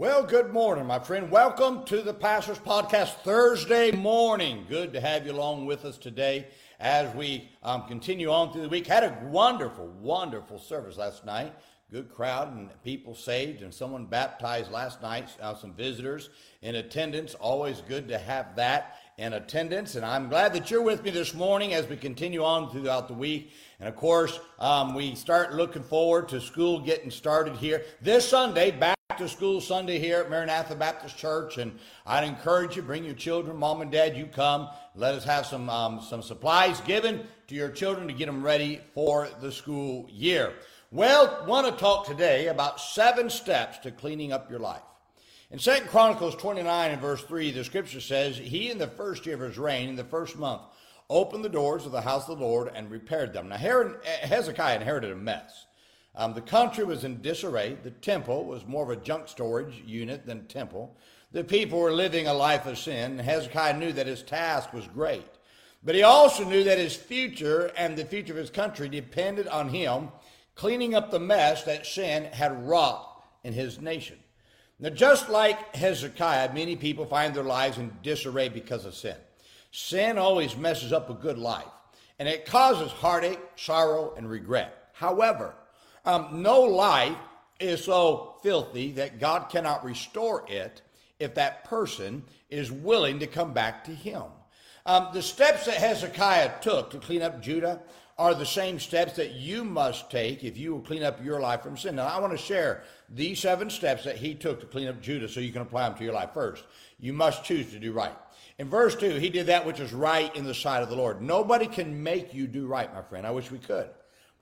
Well, good morning, my friend. Welcome to the Pastor's Podcast Thursday morning. Good to have you along with us today as we um, continue on through the week. Had a wonderful, wonderful service last night. Good crowd and people saved, and someone baptized last night. Uh, some visitors in attendance. Always good to have that in attendance. And I'm glad that you're with me this morning as we continue on throughout the week. And of course, um, we start looking forward to school getting started here this Sunday. Back to school Sunday here at Maranatha Baptist Church, and I'd encourage you bring your children, mom and dad. You come, let us have some um, some supplies given to your children to get them ready for the school year. Well, want to talk today about seven steps to cleaning up your life. In 2 Chronicles 29 and verse 3, the scripture says, He in the first year of his reign, in the first month, opened the doors of the house of the Lord and repaired them. Now, Hezekiah inherited a mess. Um, the country was in disarray. The temple was more of a junk storage unit than temple. The people were living a life of sin. Hezekiah knew that his task was great. But he also knew that his future and the future of his country depended on him cleaning up the mess that sin had wrought in his nation. Now, just like Hezekiah, many people find their lives in disarray because of sin. Sin always messes up a good life, and it causes heartache, sorrow, and regret. However, um, no life is so filthy that God cannot restore it if that person is willing to come back to Him. Um, the steps that Hezekiah took to clean up Judah are the same steps that you must take if you will clean up your life from sin. Now, I want to share these seven steps that he took to clean up Judah so you can apply them to your life. First, you must choose to do right. In verse 2, he did that which is right in the sight of the Lord. Nobody can make you do right, my friend. I wish we could.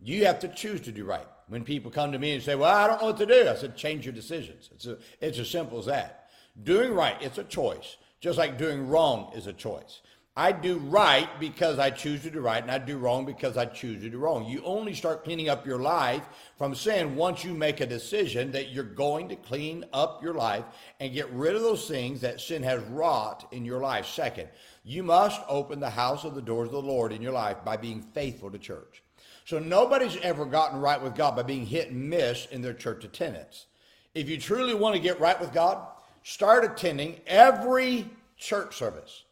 You have to choose to do right. When people come to me and say, Well, I don't know what to do, I said, Change your decisions. It's, a, it's as simple as that. Doing right, it's a choice, just like doing wrong is a choice. I do right because I choose to do right, and I do wrong because I choose to do wrong. You only start cleaning up your life from sin once you make a decision that you're going to clean up your life and get rid of those things that sin has wrought in your life. Second, you must open the house of the doors of the Lord in your life by being faithful to church. So nobody's ever gotten right with God by being hit and miss in their church attendance. If you truly want to get right with God, start attending every church service.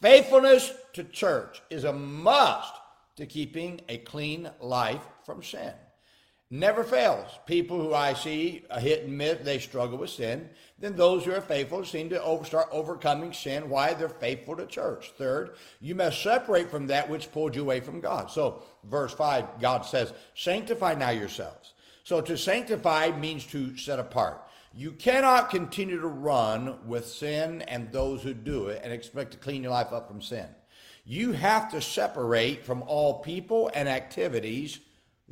Faithfulness to church is a must to keeping a clean life from sin never fails. People who I see a hit and miss, they struggle with sin. Then those who are faithful seem to over, start overcoming sin. Why? They're faithful to church. Third, you must separate from that which pulled you away from God. So, verse 5, God says, Sanctify now yourselves. So, to sanctify means to set apart. You cannot continue to run with sin and those who do it and expect to clean your life up from sin. You have to separate from all people and activities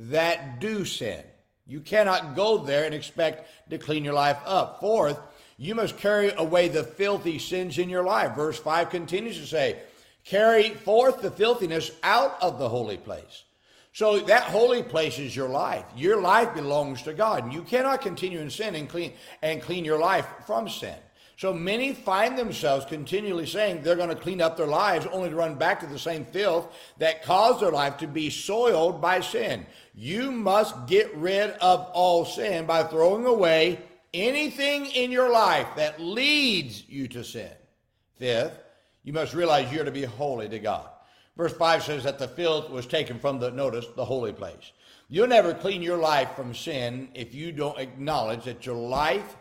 that do sin. You cannot go there and expect to clean your life up. Fourth, you must carry away the filthy sins in your life. Verse 5 continues to say, Carry forth the filthiness out of the holy place. So that holy place is your life. Your life belongs to God. And you cannot continue in sin and clean and clean your life from sin. So many find themselves continually saying they're going to clean up their lives only to run back to the same filth that caused their life to be soiled by sin. You must get rid of all sin by throwing away anything in your life that leads you to sin. Fifth, you must realize you're to be holy to God. Verse 5 says that the filth was taken from the, notice, the holy place. You'll never clean your life from sin if you don't acknowledge that your life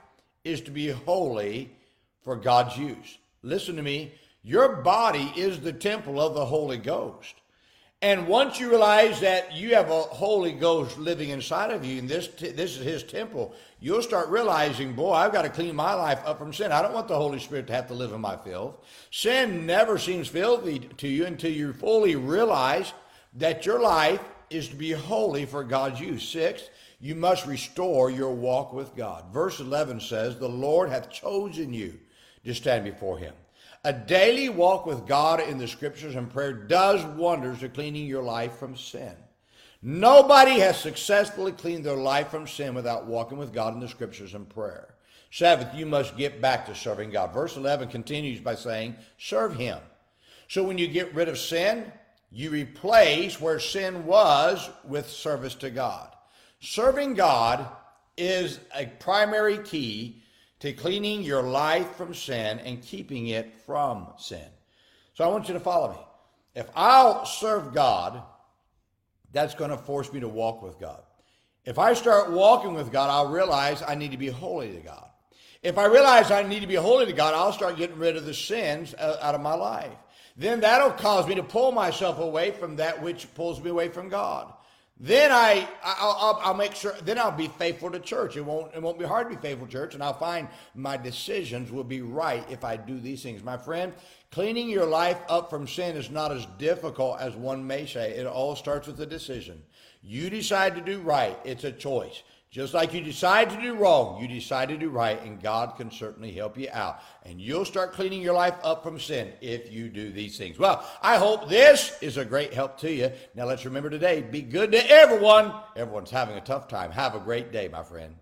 is to be holy for God's use. Listen to me. Your body is the temple of the Holy Ghost. And once you realize that you have a Holy Ghost living inside of you, and this this is His temple, you'll start realizing, boy, I've got to clean my life up from sin. I don't want the Holy Spirit to have to live in my filth. Sin never seems filthy to you until you fully realize that your life is to be holy for God's use. Sixth, you must restore your walk with God. Verse 11 says, The Lord hath chosen you to stand before Him. A daily walk with God in the scriptures and prayer does wonders to cleaning your life from sin. Nobody has successfully cleaned their life from sin without walking with God in the scriptures and prayer. Seventh, you must get back to serving God. Verse 11 continues by saying, serve Him. So when you get rid of sin, you replace where sin was with service to God. Serving God is a primary key to cleaning your life from sin and keeping it from sin. So I want you to follow me. If I'll serve God, that's going to force me to walk with God. If I start walking with God, I'll realize I need to be holy to God. If I realize I need to be holy to God, I'll start getting rid of the sins uh, out of my life. Then that'll cause me to pull myself away from that which pulls me away from God. Then I, I'll, I'll, I'll, make sure. Then I'll be faithful to church. It won't, it won't be hard to be faithful to church, and I'll find my decisions will be right if I do these things. My friend, cleaning your life up from sin is not as difficult as one may say. It all starts with a decision. You decide to do right. It's a choice. Just like you decide to do wrong, you decide to do right, and God can certainly help you out. And you'll start cleaning your life up from sin if you do these things. Well, I hope this is a great help to you. Now let's remember today be good to everyone. Everyone's having a tough time. Have a great day, my friend.